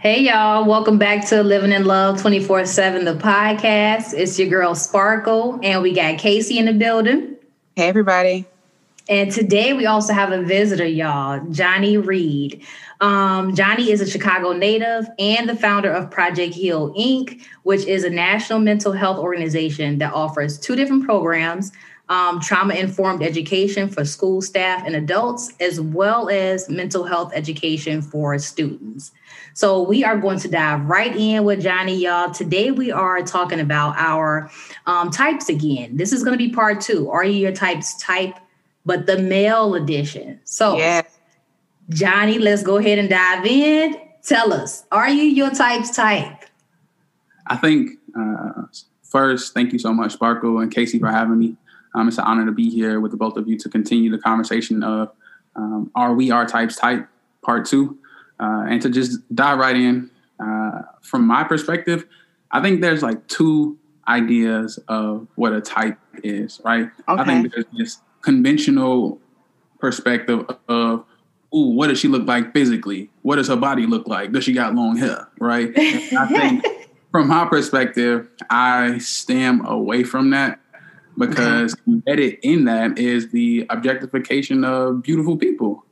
Hey, y'all. Welcome back to Living in Love 24 7, the podcast. It's your girl Sparkle, and we got Casey in the building. Hey, everybody. And today we also have a visitor, y'all, Johnny Reed. Um, Johnny is a Chicago native and the founder of Project Heal Inc., which is a national mental health organization that offers two different programs um, trauma informed education for school staff and adults, as well as mental health education for students. So, we are going to dive right in with Johnny, y'all. Today, we are talking about our um, types again. This is going to be part two. Are you your types type, but the male edition? So, yeah. Johnny, let's go ahead and dive in. Tell us, are you your type's type? I think uh, first, thank you so much, Sparkle and Casey, for having me. Um, it's an honor to be here with the both of you to continue the conversation of um, Are We Our Types Type, part two, uh, and to just dive right in. Uh, from my perspective, I think there's like two ideas of what a type is, right? Okay. I think there's this conventional perspective of, ooh, what does she look like physically? What does her body look like? Does she got long hair, right? I think from my perspective, I stem away from that because embedded in that is the objectification of beautiful people.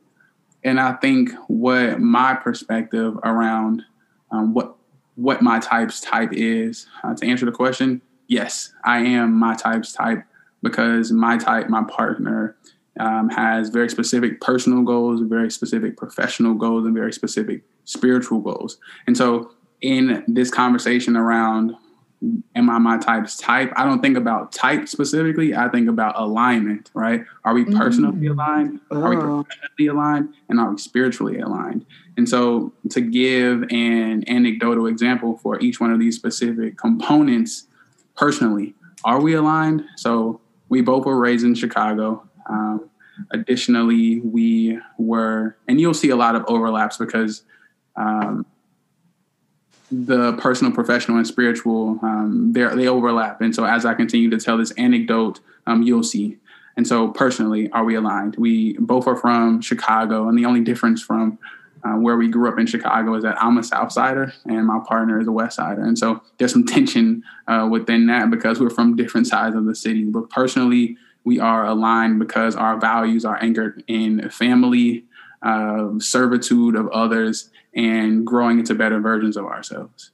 And I think what my perspective around um, what what my type's type is uh, to answer the question, yes, I am my type's type because my type, my partner, um, has very specific personal goals, very specific professional goals, and very specific spiritual goals. And so, in this conversation around am I my type's type? I don't think about type specifically. I think about alignment, right? Are we personally mm. aligned? Are we oh. professionally aligned? And are we spiritually aligned? And so to give an anecdotal example for each one of these specific components personally, are we aligned? So we both were raised in Chicago. Um, additionally, we were, and you'll see a lot of overlaps because um, the personal, professional, and spiritual um, they overlap. And so, as I continue to tell this anecdote, um, you'll see. And so, personally, are we aligned? We both are from Chicago, and the only difference from uh, where we grew up in Chicago is that I'm a South Sider and my partner is a West Sider. And so there's some tension uh, within that because we're from different sides of the city. But personally, we are aligned because our values are anchored in family, uh, servitude of others, and growing into better versions of ourselves.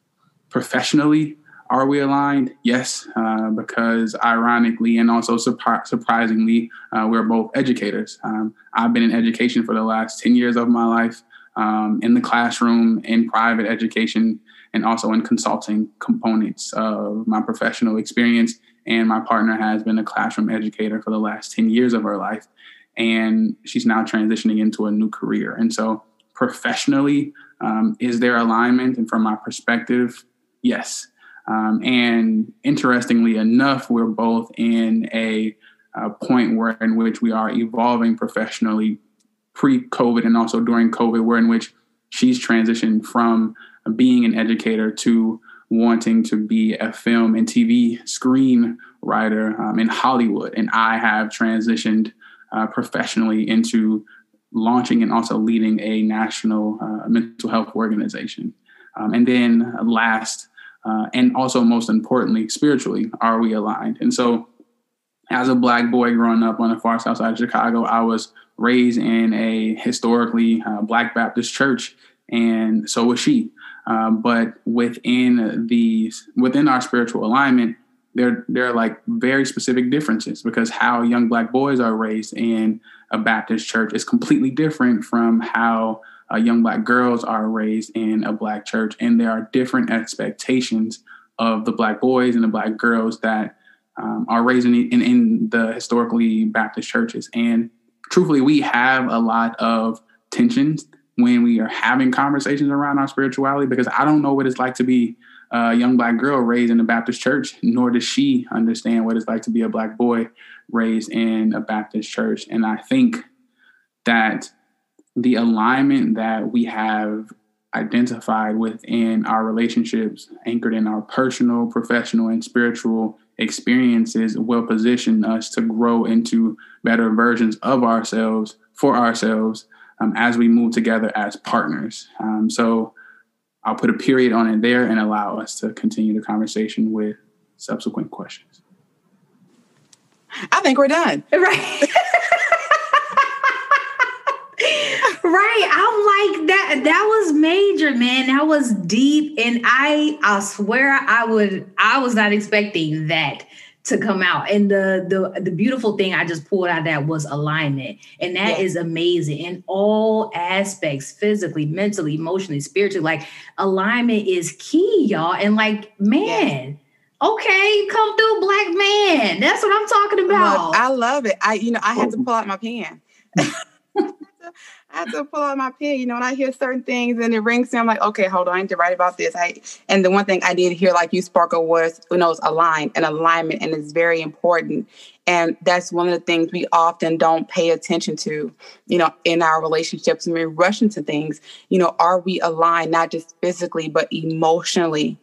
Professionally, are we aligned? Yes, uh, because ironically and also surpri- surprisingly, uh, we're both educators. Um, I've been in education for the last 10 years of my life um, in the classroom, in private education, and also in consulting components of my professional experience. And my partner has been a classroom educator for the last 10 years of her life. And she's now transitioning into a new career. And so, professionally, um, is there alignment? And from my perspective, yes. Um, and interestingly enough, we're both in a, a, point where in which we are evolving professionally pre-COVID and also during COVID, where in which she's transitioned from being an educator to wanting to be a film and TV screenwriter um, in Hollywood, and I have transitioned uh, professionally into launching and also leading a national uh, mental health organization. Um, and then last, uh, and also most importantly, spiritually, are we aligned? And so, as a black boy growing up on the far south side of Chicago, I was raised in a historically uh, black Baptist church, and so was she. Um, but within these, within our spiritual alignment, there there are like very specific differences because how young black boys are raised in a Baptist church is completely different from how uh, young black girls are raised in a black church, and there are different expectations of the black boys and the black girls that um, are raised in, in, in the historically Baptist churches. And truthfully, we have a lot of tensions when we are having conversations around our spirituality because I don't know what it's like to be a young black girl raised in a Baptist church, nor does she understand what it's like to be a black boy raised in a Baptist church. And I think that the alignment that we have identified within our relationships, anchored in our personal, professional, and spiritual experiences, will position us to grow into better versions of ourselves for ourselves um, as we move together as partners. Um, so, I'll put a period on it there and allow us to continue the conversation with subsequent questions. I think we're done. Right. right. I'm like that that was major, man. That was deep and I I swear I would I was not expecting that to come out. And the the the beautiful thing I just pulled out that was alignment. And that is amazing in all aspects, physically, mentally, emotionally, spiritually. Like alignment is key, y'all. And like, man, okay, come through, black man. That's what I'm talking about. Look, I love it. I, you know, I had to oh. pull out my pen. I have to pull out my pen, you know, and I hear certain things and it rings me. I'm like, okay, hold on, I need to write about this. I and the one thing I did hear, like you, Sparkle, was who knows align and alignment, and it's very important. And that's one of the things we often don't pay attention to, you know, in our relationships. When we rush into things, you know, are we aligned not just physically but emotionally,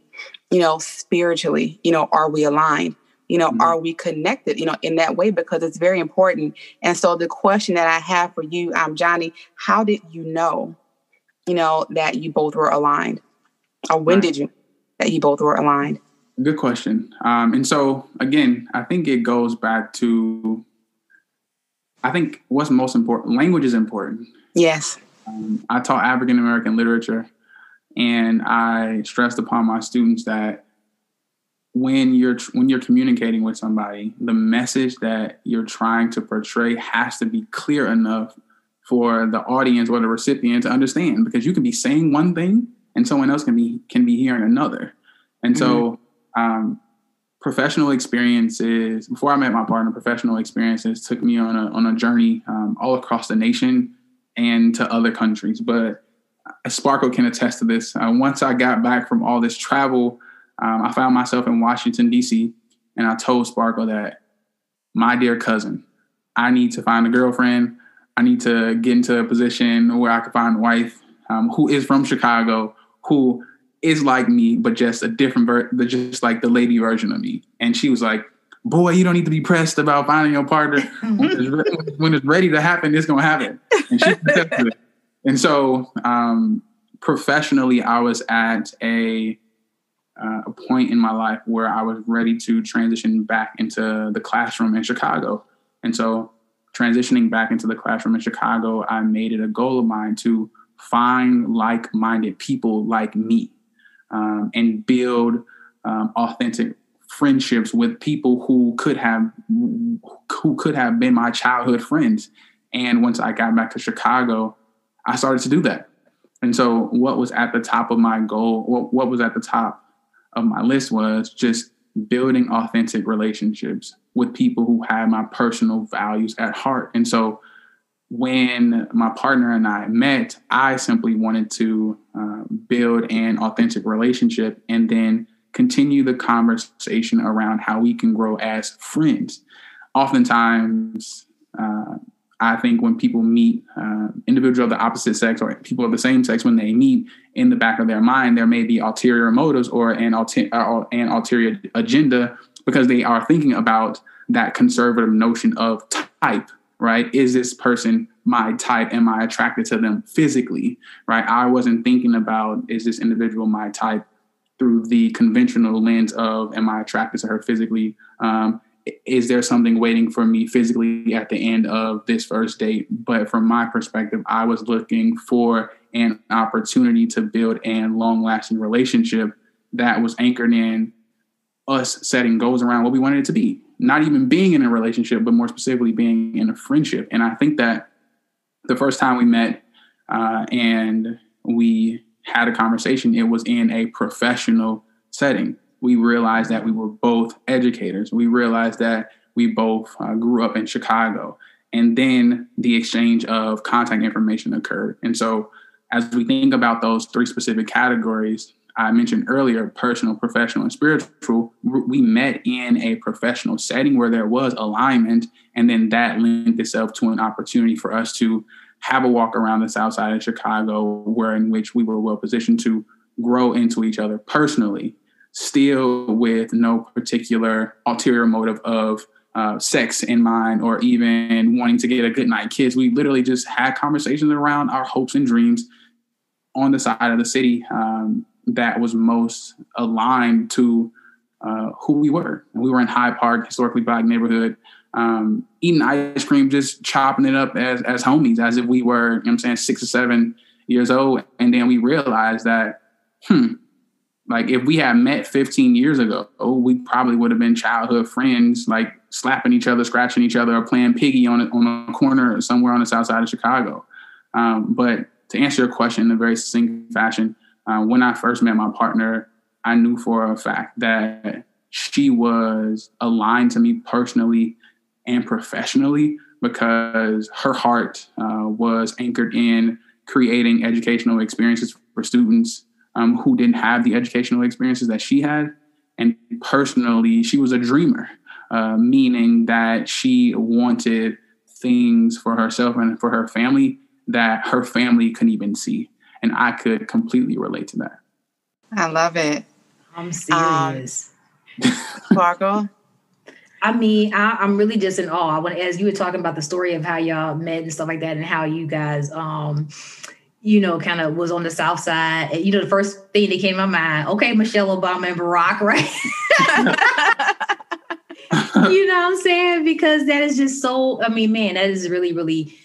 you know, spiritually? You know, are we aligned? You know mm-hmm. are we connected you know in that way? Because it's very important. And so the question that i have for you um johnny how did you know you know that you both were aligned? Or when right. did you that you both were aligned? Good question. Um and so again i think it goes back to i think what's most important language is important. Yes. Um, i taught african american literature and i stressed upon my students that when you're when you're communicating with somebody, the message that you're trying to portray has to be clear enough for the audience or the recipient to understand because you can be saying one thing and someone else can be can be hearing another. And mm-hmm. so um, professional experiences before I met my partner, professional experiences took me on a on a journey um, all across the nation and to other countries. But Sparkle can attest to this. Uh, once I got back from all this travel, um, I found myself in Washington, D.C., and I told Sparkle that, my dear cousin, I need to find a girlfriend. I need to get into a position where I can find a wife um, who is from Chicago, who is like me, but just a different, ver- just like the lady version of me. And she was like, boy, you don't need to be pressed about finding your partner. when, it's re- when, it's ready to happen, it's going to happen. And, she and so um, professionally, I was at a uh, a point in my life where I was ready to transition back into the classroom in Chicago. And so, transitioning back into the classroom in Chicago, I made it a goal of mine to find like minded people like me um, and build um, authentic friendships with people who could have who could have been my childhood friends and once i got back to chicago i started to do that and so what was at the top of my goal what, what was at the top of my list was just building authentic relationships with people who had my personal values at heart. And so when my partner and I met, I simply wanted to uh, build an authentic relationship and then continue the conversation around how we can grow as friends. Oftentimes, uh, I think when people meet uh, individuals of the opposite sex or people of the same sex, when they meet, in the back of their mind, there may be ulterior motives or an, uh, an ulterior agenda because they are thinking about that conservative notion of type, right? Is this person my type? Am I attracted to them physically, right? I wasn't thinking about is this individual my type through the conventional lens of am I attracted to her physically? Um, is there something waiting for me physically at the end of this first date? But from my perspective, I was looking for an opportunity to build a long lasting relationship that was anchored in us setting goals around what we wanted it to be. Not even being in a relationship, but more specifically being in a friendship. And I think that the first time we met uh, and we had a conversation, it was in a professional setting we realized that we were both educators. We realized that we both uh, grew up in Chicago. And then the exchange of contact information occurred. And so, as we think about those three specific categories, I mentioned earlier personal, professional, and spiritual. We met in a professional setting where there was alignment, and then that lent itself to an opportunity for us to have a walk around the south side of Chicago, where in which we were well positioned to grow into each other personally still with no particular ulterior motive of uh, sex in mind or even wanting to get a good night kids. We literally just had conversations around our hopes and dreams on the side of the city. Um, that was most aligned to uh, who we were. We were in Hyde Park, historically black neighborhood, um, eating ice cream, just chopping it up as as homies, as if we were, you know I'm saying, six or seven years old. And then we realized that, hmm, like if we had met 15 years ago, we probably would have been childhood friends, like slapping each other, scratching each other, or playing piggy on a, on a corner somewhere on the south side of Chicago. Um, but to answer your question in a very succinct fashion, uh, when I first met my partner, I knew for a fact that she was aligned to me personally and professionally because her heart uh, was anchored in creating educational experiences for students um, who didn't have the educational experiences that she had. And personally, she was a dreamer, uh, meaning that she wanted things for herself and for her family that her family couldn't even see. And I could completely relate to that. I love it. I'm serious. Um, Sparkle. I mean, I, am really just in awe. When as you were talking about the story of how y'all met and stuff like that, and how you guys, um, you know, kind of was on the South Side. You know, the first thing that came to my mind, okay, Michelle Obama and Barack, right? you know what I'm saying? Because that is just so. I mean, man, that is really, really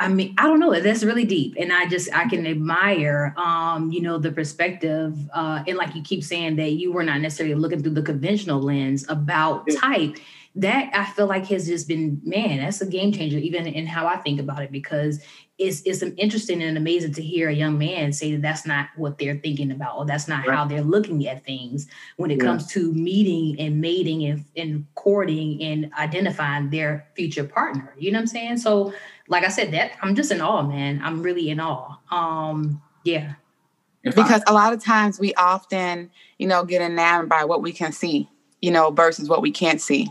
I mean, I don't know. That's really deep, and I just I can admire, um, you know, the perspective, uh, and like you keep saying that you were not necessarily looking through the conventional lens about type. That I feel like has just been, man, that's a game changer, even in how I think about it, because it's it's interesting and amazing to hear a young man say that that's not what they're thinking about, or that's not right. how they're looking at things when it yeah. comes to meeting and mating and, and courting and identifying their future partner. You know what I'm saying? So like I said, that I'm just in awe, man. I'm really in awe. Um, yeah. Because a lot of times we often, you know, get enamored by what we can see, you know, versus what we can't see.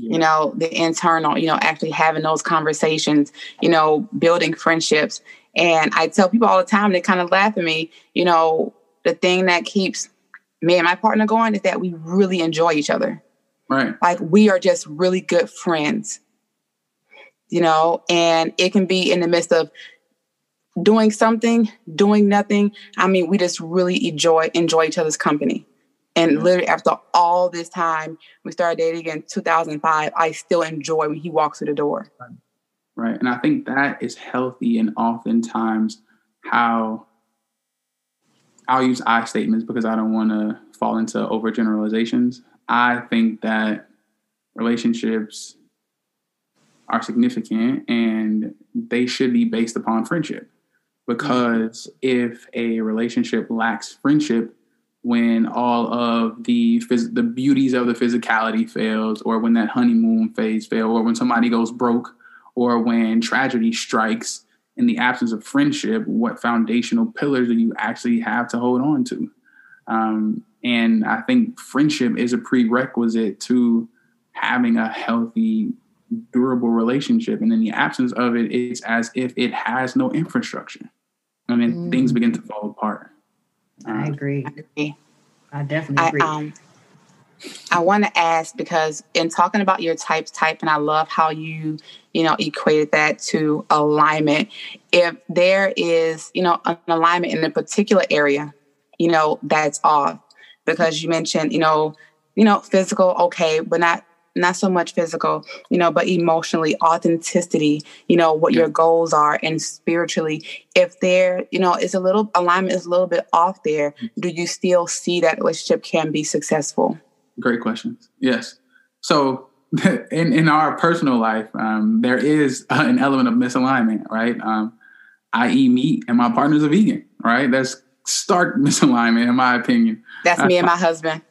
Yeah. You know, the internal, you know, actually having those conversations, you know, building friendships. And I tell people all the time, they kind of laugh at me, you know, the thing that keeps me and my partner going is that we really enjoy each other. Right. Like we are just really good friends you know, and it can be in the midst of doing something, doing nothing. I mean, we just really enjoy enjoy each other's company. And mm-hmm. literally after all this time, we started dating in 2005. I still enjoy when he walks through the door. Right. And I think that is healthy and oftentimes how I'll use I statements because I don't want to fall into overgeneralizations. I think that relationships are significant and they should be based upon friendship. Because if a relationship lacks friendship, when all of the phys- the beauties of the physicality fails, or when that honeymoon phase fails, or when somebody goes broke, or when tragedy strikes, in the absence of friendship, what foundational pillars do you actually have to hold on to? Um, and I think friendship is a prerequisite to having a healthy durable relationship. And in the absence of it, it's as if it has no infrastructure. I mean, mm. things begin to fall apart. I uh, agree. I agree. I definitely agree. I, um, I want to ask because in talking about your types type, and I love how you, you know, equated that to alignment. If there is, you know, an alignment in a particular area, you know, that's off because you mentioned, you know, you know, physical, okay, but not not so much physical, you know, but emotionally, authenticity, you know, what your goals are, and spiritually, if there, you know, is a little alignment is a little bit off there, mm-hmm. do you still see that relationship can be successful? Great questions. Yes. So in in our personal life, um, there is an element of misalignment, right? Um, I eat meat, and my partner's a vegan, right? That's stark misalignment, in my opinion. That's me and my husband.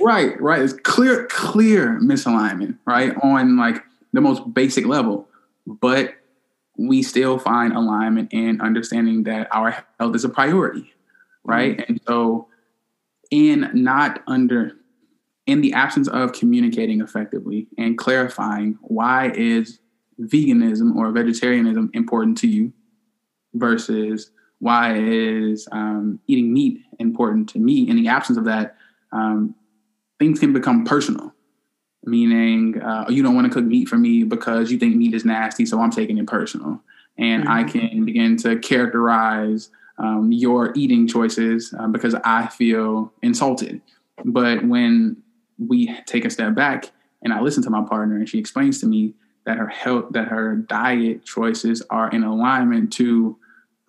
right, right. It's clear, clear misalignment, right? On like the most basic level. But we still find alignment in understanding that our health is a priority, right? Mm-hmm. And so in not under in the absence of communicating effectively and clarifying why is veganism or vegetarianism important to you versus why is um, eating meat important to me in the absence of that um, things can become personal, meaning uh, you don't want to cook meat for me because you think meat is nasty, so I'm taking it personal. And mm-hmm. I can begin to characterize um, your eating choices uh, because I feel insulted. But when we take a step back and I listen to my partner and she explains to me that her health, that her diet choices are in alignment to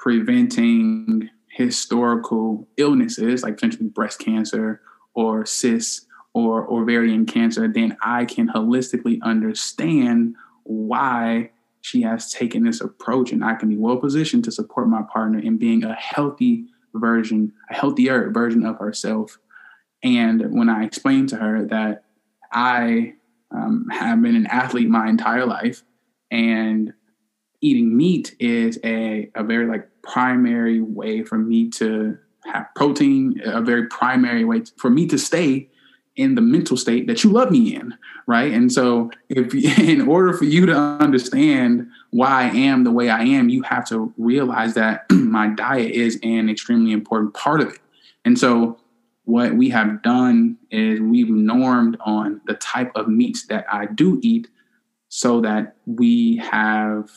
preventing historical illnesses like potentially breast cancer or cysts or ovarian cancer, then I can holistically understand why she has taken this approach and I can be well positioned to support my partner in being a healthy version, a healthier version of herself. And when I explained to her that I um, have been an athlete my entire life and eating meat is a, a very like primary way for me to have protein, a very primary way for me to stay in the mental state that you love me in, right? And so, if in order for you to understand why I am the way I am, you have to realize that my diet is an extremely important part of it. And so, what we have done is we've normed on the type of meats that I do eat so that we have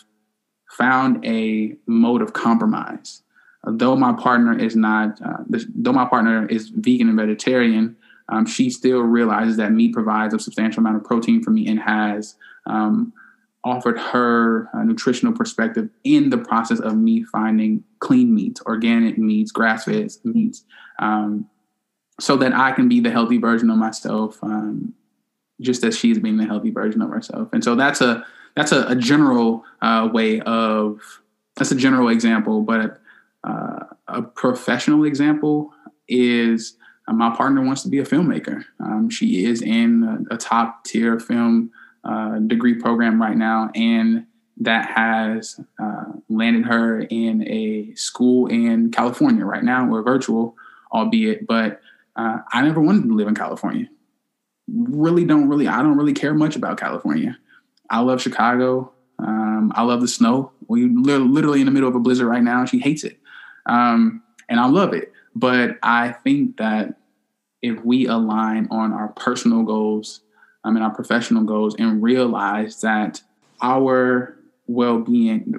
found a mode of compromise. Though my partner is not, uh, though my partner is vegan and vegetarian, um, she still realizes that meat provides a substantial amount of protein for me and has um, offered her a nutritional perspective in the process of me finding clean meats, organic meats, grass fed meats, um, so that I can be the healthy version of myself, um, just as she's being the healthy version of herself. And so that's a that's a, a general uh, way of that's a general example, but uh, a professional example is uh, my partner wants to be a filmmaker. Um, she is in a, a top tier film uh, degree program right now, and that has uh, landed her in a school in California right now. We're virtual, albeit, but uh, I never wanted to live in California. Really don't really, I don't really care much about California. I love Chicago. Um, I love the snow. We're literally in the middle of a blizzard right now. She hates it. Um, and I love it. But I think that if we align on our personal goals um, and our professional goals and realize that our well-being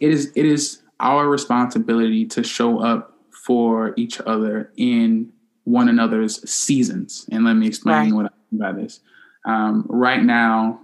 it is it is our responsibility to show up for each other in one another's seasons and let me explain right. what i mean by this um, right now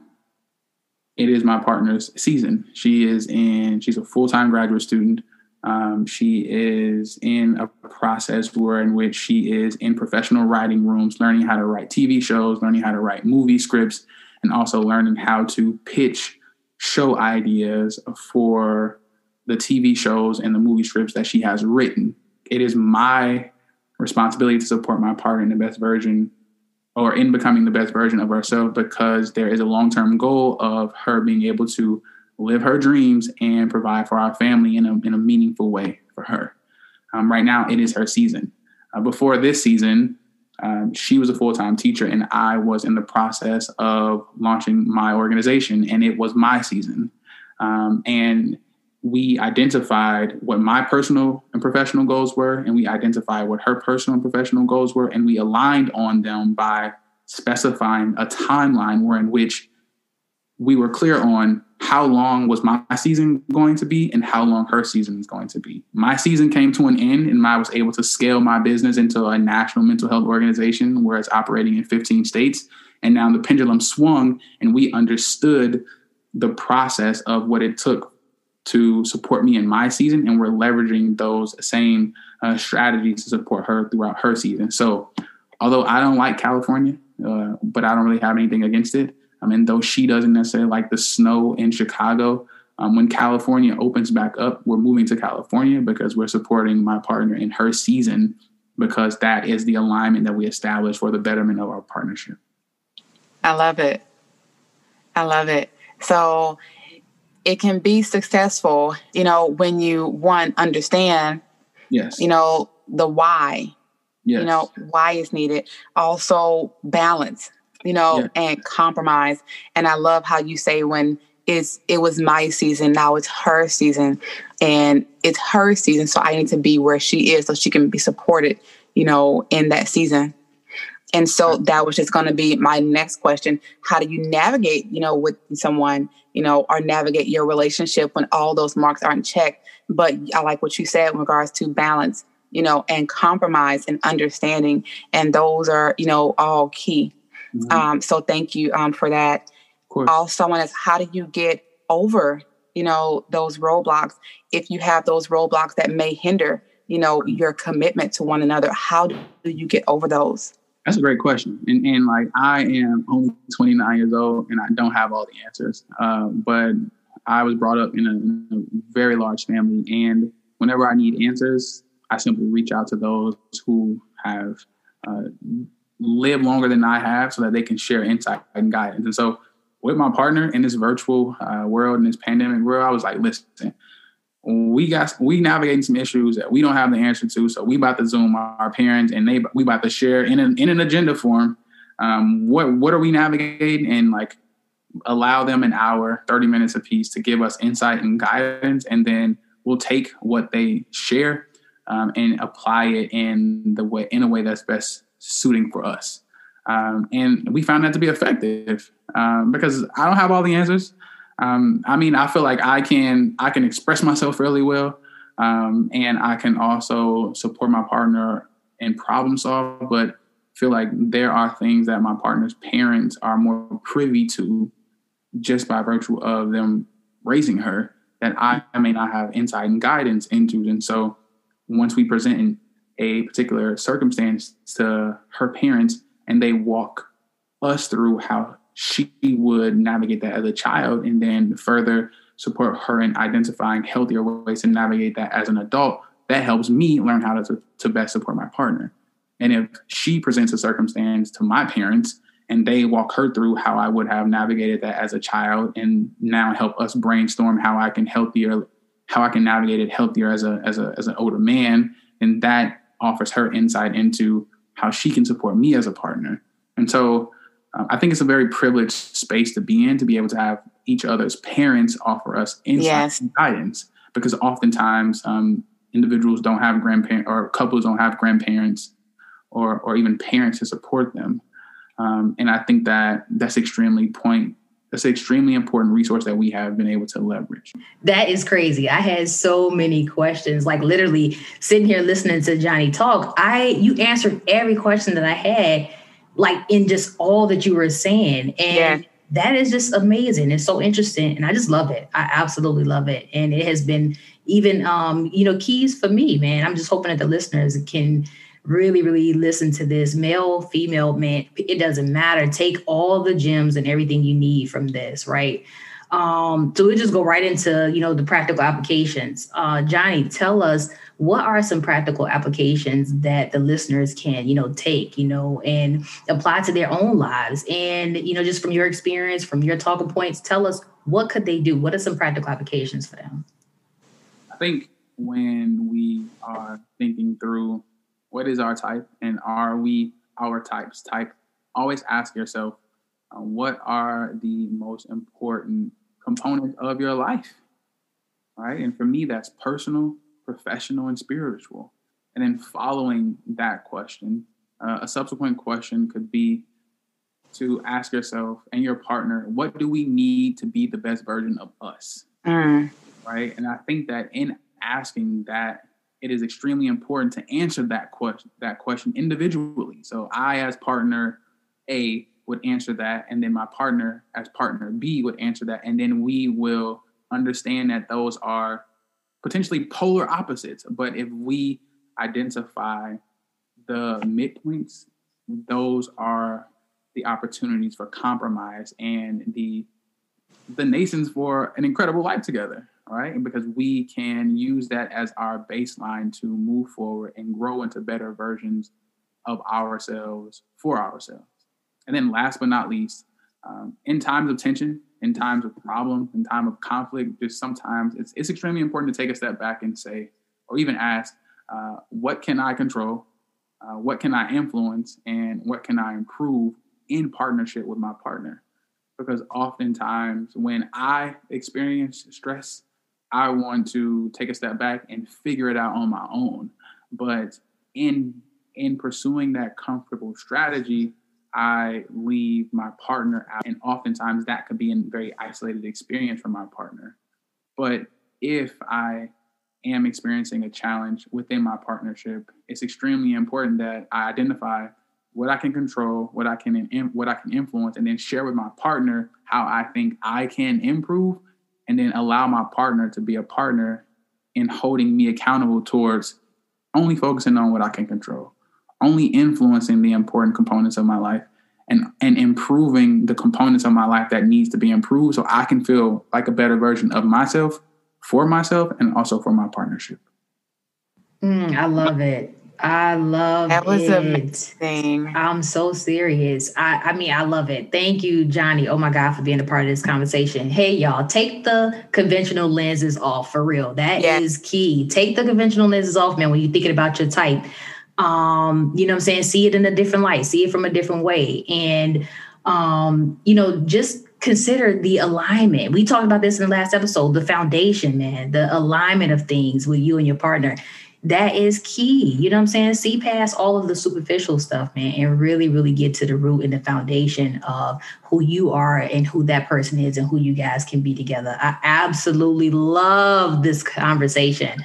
it is my partner's season she is in she's a full-time graduate student um, she is in a process where in which she is in professional writing rooms, learning how to write TV shows, learning how to write movie scripts, and also learning how to pitch show ideas for the TV shows and the movie scripts that she has written. It is my responsibility to support my partner in the best version or in becoming the best version of herself because there is a long term goal of her being able to live her dreams and provide for our family in a, in a meaningful way for her. Um, right now, it is her season. Uh, before this season, um, she was a full time teacher, and I was in the process of launching my organization, and it was my season. Um, and we identified what my personal and professional goals were, and we identified what her personal and professional goals were, and we aligned on them by specifying a timeline where in which we were clear on how long was my season going to be and how long her season is going to be. My season came to an end and I was able to scale my business into a national mental health organization where it's operating in 15 states. And now the pendulum swung and we understood the process of what it took to support me in my season. And we're leveraging those same uh, strategies to support her throughout her season. So although I don't like California, uh, but I don't really have anything against it. I mean, though she doesn't necessarily like the snow in Chicago, um, when California opens back up, we're moving to California because we're supporting my partner in her season because that is the alignment that we establish for the betterment of our partnership. I love it. I love it. So it can be successful, you know, when you one understand, yes, you know, the why, yes. you know, why is needed. Also balance you know, yeah. and compromise. And I love how you say when it's it was my season, now it's her season, and it's her season, so I need to be where she is so she can be supported, you know, in that season. And so that was just going to be my next question. How do you navigate, you know, with someone, you know, or navigate your relationship when all those marks aren't checked? But I like what you said in regards to balance, you know, and compromise and understanding. And those are, you know, all key. Mm-hmm. Um, so thank you um, for that. Also, one is how do you get over, you know, those roadblocks if you have those roadblocks that may hinder, you know, your commitment to one another? How do you get over those? That's a great question. And, and like, I am only 29 years old and I don't have all the answers. Uh, but I was brought up in a, in a, very large family. And whenever I need answers, I simply reach out to those who have uh, lived longer than I have so that they can share insight and guidance. And so, with my partner in this virtual uh, world, in this pandemic world, I was like, listen, we got we navigating some issues that we don't have the answer to. So we about to zoom our parents and they we about to share in an in an agenda form. Um, what what are we navigating and like allow them an hour, 30 minutes apiece to give us insight and guidance, and then we'll take what they share um, and apply it in the way in a way that's best suiting for us. Um, and we found that to be effective um, because I don't have all the answers. Um, I mean, I feel like I can I can express myself really well, um, and I can also support my partner and problem solve. But feel like there are things that my partner's parents are more privy to, just by virtue of them raising her, that I may not have insight and guidance into. And so, once we present a particular circumstance to her parents, and they walk us through how she would navigate that as a child and then further support her in identifying healthier ways to navigate that as an adult. That helps me learn how to, to best support my partner. And if she presents a circumstance to my parents and they walk her through how i would have navigated that as a child and now help us brainstorm how i can healthier how i can navigate it healthier as a as a as an older man and that offers her insight into how she can support me as a partner. And so um, I think it's a very privileged space to be in to be able to have each other's parents offer us insight yes. and guidance because oftentimes um, individuals don't have grandparents or couples don't have grandparents or or even parents to support them. Um, and I think that that's extremely point that's an extremely important resource that we have been able to leverage. That is crazy. I had so many questions, like literally sitting here listening to Johnny talk. I you answered every question that I had like in just all that you were saying. And yeah. that is just amazing. It's so interesting. And I just love it. I absolutely love it. And it has been even um, you know, keys for me, man. I'm just hoping that the listeners can really, really listen to this. Male, female, man, it doesn't matter. Take all the gems and everything you need from this, right? Um, so we just go right into you know the practical applications. Uh, Johnny, tell us what are some practical applications that the listeners can you know take you know and apply to their own lives? And you know just from your experience from your talking points tell us what could they do? What are some practical applications for them? I think when we are thinking through what is our type and are we our types type always ask yourself uh, what are the most important components of your life right and for me that's personal professional and spiritual? And then following that question, uh, a subsequent question could be to ask yourself and your partner, what do we need to be the best version of us? Mm. Right. And I think that in asking that, it is extremely important to answer that question that question individually. So I as partner A would answer that, and then my partner as partner B would answer that, and then we will understand that those are potentially polar opposites. But if we identify the midpoints, those are the opportunities for compromise and the the nations for an incredible life together, right? And because we can use that as our baseline to move forward and grow into better versions of ourselves for ourselves. And then last but not least, um, in times of tension, in times of problem, in time of conflict, just sometimes it's, it's extremely important to take a step back and say, or even ask, uh, what can I control? Uh, what can I influence? And what can I improve in partnership with my partner? Because oftentimes when I experience stress, I want to take a step back and figure it out on my own. But in in pursuing that comfortable strategy, I leave my partner out. And oftentimes that could be a very isolated experience for my partner. But if I am experiencing a challenge within my partnership, it's extremely important that I identify what I can control, what I can what I can influence, and then share with my partner how I think I can improve, and then allow my partner to be a partner in holding me accountable towards only focusing on what I can control, only influencing the important components of my life, and and improving the components of my life that needs to be improved, so I can feel like a better version of myself for myself and also for my partnership. Mm, I love it. I love that was it. amazing. I'm so serious. I, I mean, I love it. Thank you, Johnny. Oh my God, for being a part of this conversation. Hey, y'all, take the conventional lenses off for real. That yes. is key. Take the conventional lenses off, man, when you're thinking about your type. Um, you know I'm saying? See it in a different light, see it from a different way. And um, you know, just consider the alignment. We talked about this in the last episode, the foundation, man, the alignment of things with you and your partner that is key. You know what I'm saying? See past all of the superficial stuff, man, and really, really get to the root and the foundation of who you are and who that person is and who you guys can be together. I absolutely love this conversation.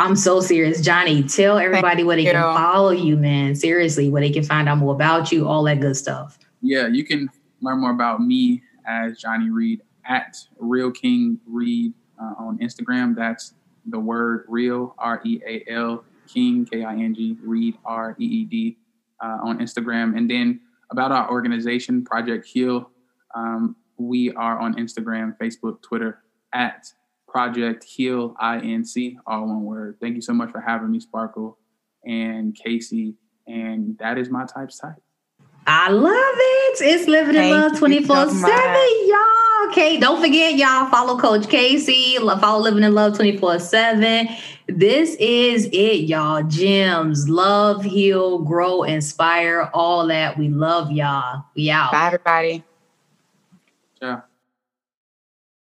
I'm so serious. Johnny, tell everybody where they can follow you, man. Seriously, where they can find out more about you, all that good stuff. Yeah, you can learn more about me as Johnny Reed at Real King Reed uh, on Instagram. That's the word real, R E A L, King, K I N G, Reed, R E E D, uh, on Instagram. And then about our organization, Project Heal, um, we are on Instagram, Facebook, Twitter at Project Heal INC, all one word. Thank you so much for having me, Sparkle and Casey. And that is my type's type. I love it. It's living in love 24 7, y'all. Okay, don't forget, y'all, follow Coach Casey, follow Living in Love 24 7. This is it, y'all. Gems, love, heal, grow, inspire, all that. We love y'all. We out. Bye, everybody. Yeah.